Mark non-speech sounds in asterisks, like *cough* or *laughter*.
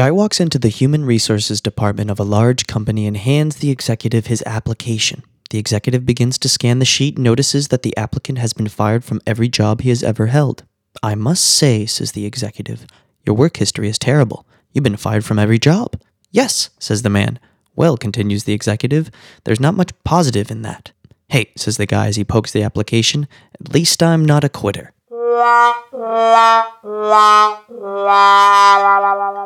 Guy walks into the human resources department of a large company and hands the executive his application. The executive begins to scan the sheet and notices that the applicant has been fired from every job he has ever held. I must say, says the executive, your work history is terrible. You've been fired from every job. Yes, says the man. Well, continues the executive, there's not much positive in that. Hey, says the guy as he pokes the application, at least I'm not a quitter. *laughs*